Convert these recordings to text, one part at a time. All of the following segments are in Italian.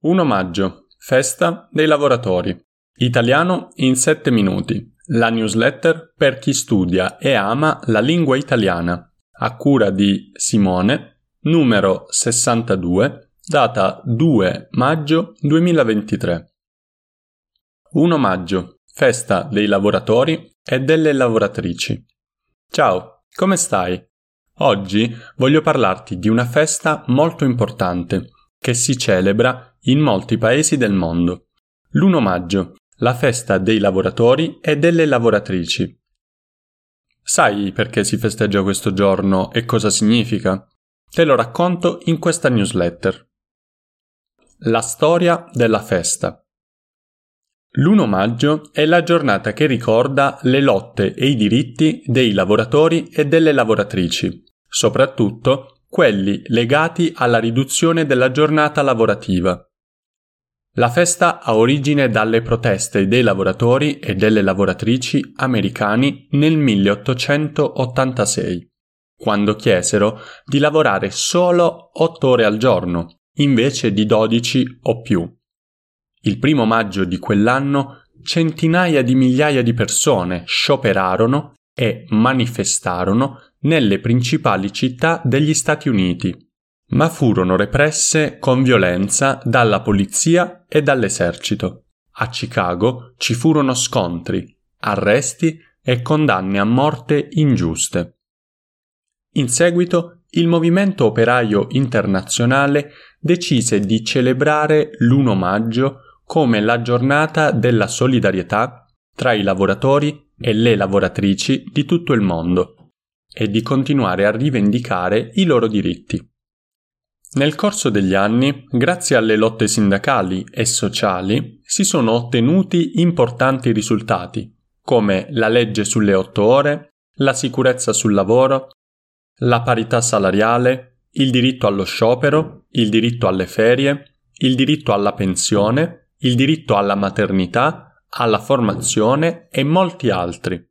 1 maggio, festa dei lavoratori. Italiano in 7 minuti. La newsletter per chi studia e ama la lingua italiana. A cura di Simone, numero 62, data 2 maggio 2023. 1 maggio, festa dei lavoratori e delle lavoratrici. Ciao, come stai? Oggi voglio parlarti di una festa molto importante che si celebra in molti paesi del mondo. L'1 maggio, la festa dei lavoratori e delle lavoratrici. Sai perché si festeggia questo giorno e cosa significa? Te lo racconto in questa newsletter. La storia della festa. L'1 maggio è la giornata che ricorda le lotte e i diritti dei lavoratori e delle lavoratrici, soprattutto quelli legati alla riduzione della giornata lavorativa. La festa ha origine dalle proteste dei lavoratori e delle lavoratrici americani nel 1886, quando chiesero di lavorare solo 8 ore al giorno, invece di 12 o più. Il primo maggio di quell'anno centinaia di migliaia di persone scioperarono e manifestarono nelle principali città degli Stati Uniti, ma furono represse con violenza dalla polizia e dall'esercito. A Chicago ci furono scontri, arresti e condanne a morte ingiuste. In seguito il movimento operaio internazionale decise di celebrare l'1 maggio come la giornata della solidarietà tra i lavoratori e le lavoratrici di tutto il mondo e di continuare a rivendicare i loro diritti. Nel corso degli anni, grazie alle lotte sindacali e sociali, si sono ottenuti importanti risultati, come la legge sulle otto ore, la sicurezza sul lavoro, la parità salariale, il diritto allo sciopero, il diritto alle ferie, il diritto alla pensione, il diritto alla maternità, alla formazione e molti altri.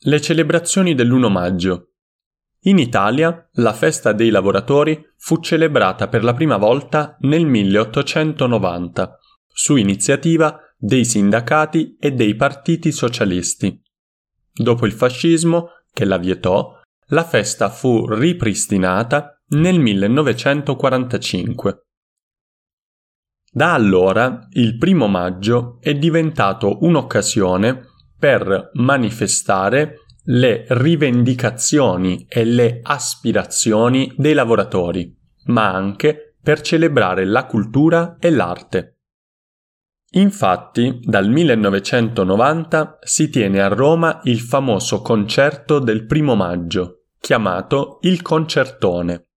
Le celebrazioni dell'1 maggio. In Italia la festa dei lavoratori fu celebrata per la prima volta nel 1890, su iniziativa dei sindacati e dei partiti socialisti. Dopo il fascismo, che la vietò, la festa fu ripristinata nel 1945. Da allora il primo maggio è diventato un'occasione per manifestare le rivendicazioni e le aspirazioni dei lavoratori, ma anche per celebrare la cultura e l'arte. Infatti, dal 1990 si tiene a Roma il famoso concerto del primo maggio, chiamato il Concertone.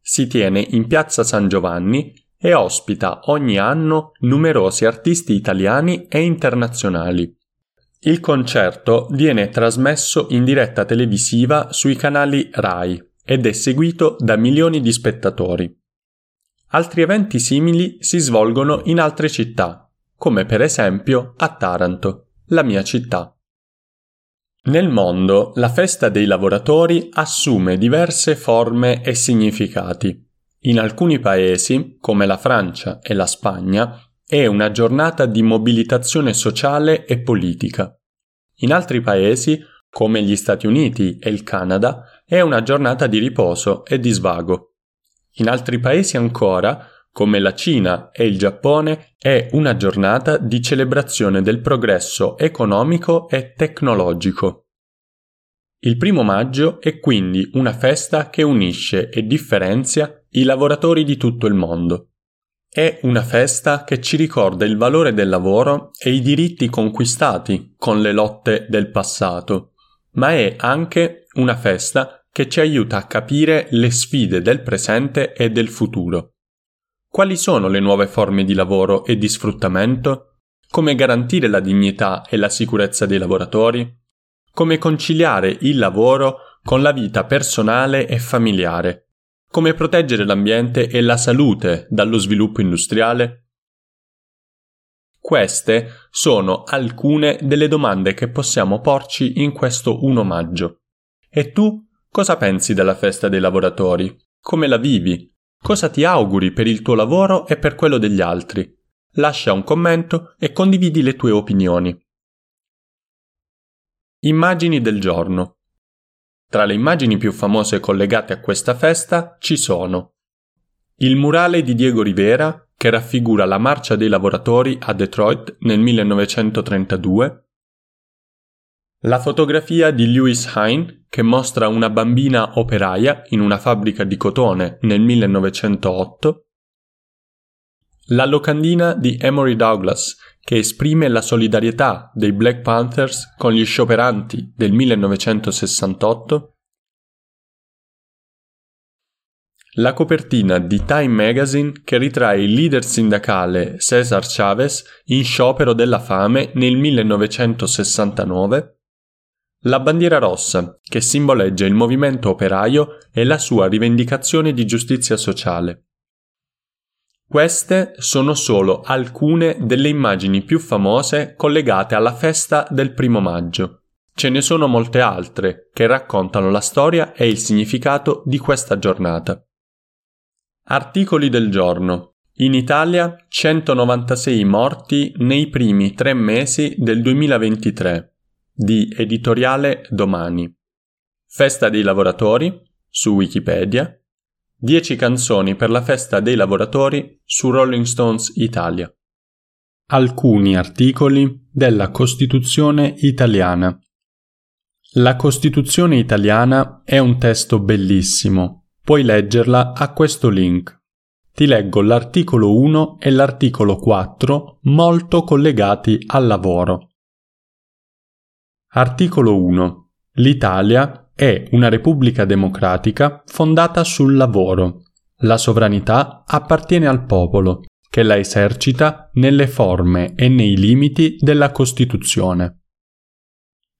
Si tiene in piazza San Giovanni e ospita ogni anno numerosi artisti italiani e internazionali. Il concerto viene trasmesso in diretta televisiva sui canali RAI ed è seguito da milioni di spettatori. Altri eventi simili si svolgono in altre città, come per esempio a Taranto, la mia città. Nel mondo la festa dei lavoratori assume diverse forme e significati. In alcuni paesi, come la Francia e la Spagna, è una giornata di mobilitazione sociale e politica. In altri paesi, come gli Stati Uniti e il Canada, è una giornata di riposo e di svago. In altri paesi ancora, come la Cina e il Giappone, è una giornata di celebrazione del progresso economico e tecnologico. Il primo maggio è quindi una festa che unisce e differenzia i lavoratori di tutto il mondo. È una festa che ci ricorda il valore del lavoro e i diritti conquistati con le lotte del passato, ma è anche una festa che ci aiuta a capire le sfide del presente e del futuro. Quali sono le nuove forme di lavoro e di sfruttamento? Come garantire la dignità e la sicurezza dei lavoratori? Come conciliare il lavoro con la vita personale e familiare? Come proteggere l'ambiente e la salute dallo sviluppo industriale? Queste sono alcune delle domande che possiamo porci in questo 1 maggio. E tu cosa pensi della festa dei lavoratori? Come la vivi? Cosa ti auguri per il tuo lavoro e per quello degli altri? Lascia un commento e condividi le tue opinioni. Immagini del giorno. Tra le immagini più famose collegate a questa festa ci sono il murale di Diego Rivera che raffigura la marcia dei lavoratori a Detroit nel 1932, la fotografia di Lewis Hine che mostra una bambina operaia in una fabbrica di cotone nel 1908, la locandina di Emory Douglas che esprime la solidarietà dei Black Panthers con gli scioperanti del 1968, la copertina di Time Magazine che ritrae il leader sindacale Cesar Chavez in sciopero della fame nel 1969, la bandiera rossa che simboleggia il movimento operaio e la sua rivendicazione di giustizia sociale. Queste sono solo alcune delle immagini più famose collegate alla festa del primo maggio. Ce ne sono molte altre che raccontano la storia e il significato di questa giornata. Articoli del giorno. In Italia 196 morti nei primi tre mesi del 2023. Di editoriale Domani. Festa dei lavoratori su Wikipedia 10 canzoni per la festa dei lavoratori su Rolling Stones Italia. Alcuni articoli della Costituzione italiana. La Costituzione italiana è un testo bellissimo. Puoi leggerla a questo link. Ti leggo l'articolo 1 e l'articolo 4 molto collegati al lavoro. Articolo 1. L'Italia è una repubblica democratica fondata sul lavoro. La sovranità appartiene al popolo, che la esercita nelle forme e nei limiti della Costituzione.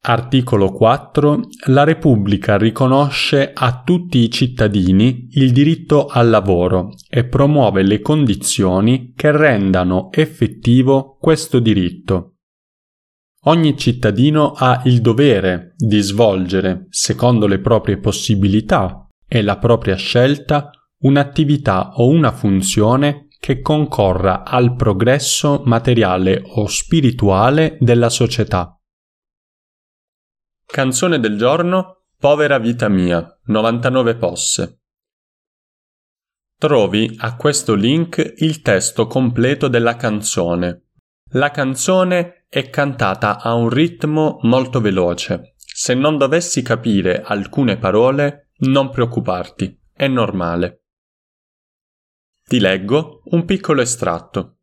Articolo 4. La Repubblica riconosce a tutti i cittadini il diritto al lavoro e promuove le condizioni che rendano effettivo questo diritto Ogni cittadino ha il dovere di svolgere, secondo le proprie possibilità e la propria scelta, un'attività o una funzione che concorra al progresso materiale o spirituale della società. Canzone del giorno Povera vita mia, 99 posse. Trovi a questo link il testo completo della canzone. La canzone è cantata a un ritmo molto veloce. Se non dovessi capire alcune parole, non preoccuparti, è normale. Ti leggo un piccolo estratto.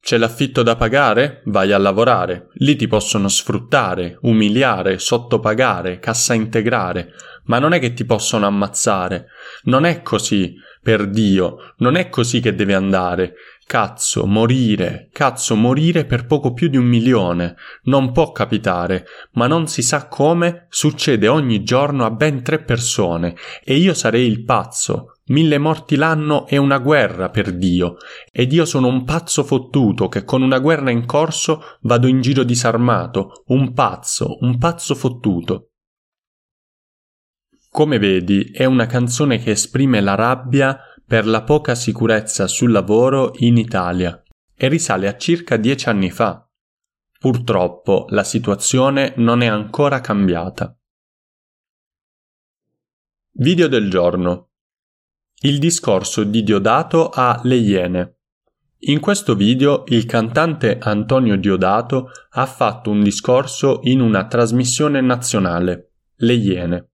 C'è l'affitto da pagare? Vai a lavorare. Lì ti possono sfruttare, umiliare, sottopagare, cassa integrare, ma non è che ti possono ammazzare. Non è così, per Dio, non è così che deve andare. Cazzo, morire, cazzo, morire per poco più di un milione. Non può capitare, ma non si sa come succede ogni giorno a ben tre persone, e io sarei il pazzo. Mille morti l'anno è una guerra per Dio, ed io sono un pazzo fottuto che con una guerra in corso vado in giro disarmato, un pazzo, un pazzo fottuto. Come vedi, è una canzone che esprime la rabbia per la poca sicurezza sul lavoro in Italia e risale a circa dieci anni fa. Purtroppo la situazione non è ancora cambiata. Video del giorno. Il discorso di Diodato a Le Iene. In questo video il cantante Antonio Diodato ha fatto un discorso in una trasmissione nazionale, Le Iene.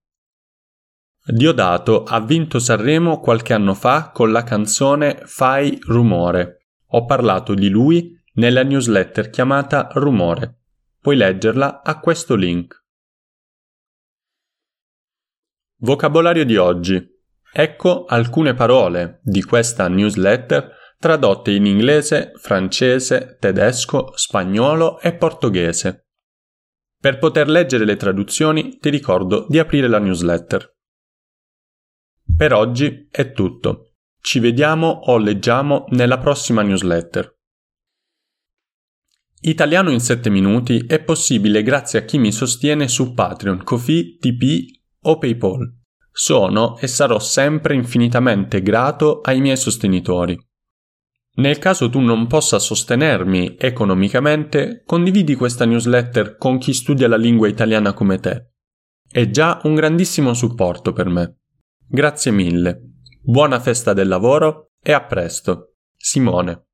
Diodato ha vinto Sanremo qualche anno fa con la canzone Fai rumore. Ho parlato di lui nella newsletter chiamata Rumore. Puoi leggerla a questo link. Vocabolario di oggi. Ecco alcune parole di questa newsletter tradotte in inglese, francese, tedesco, spagnolo e portoghese. Per poter leggere le traduzioni ti ricordo di aprire la newsletter. Per oggi è tutto. Ci vediamo o leggiamo nella prossima newsletter. Italiano in 7 minuti è possibile grazie a chi mi sostiene su Patreon, Kofi, TP o PayPal. Sono e sarò sempre infinitamente grato ai miei sostenitori. Nel caso tu non possa sostenermi economicamente, condividi questa newsletter con chi studia la lingua italiana come te. È già un grandissimo supporto per me. Grazie mille. Buona festa del lavoro e a presto. Simone.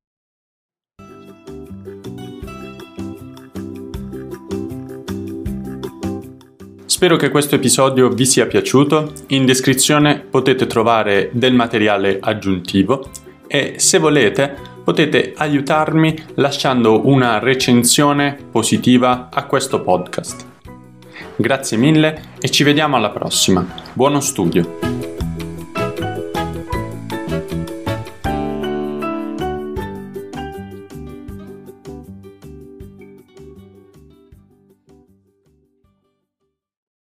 Spero che questo episodio vi sia piaciuto. In descrizione potete trovare del materiale aggiuntivo e se volete potete aiutarmi lasciando una recensione positiva a questo podcast. Grazie mille e ci vediamo alla prossima. Buono studio!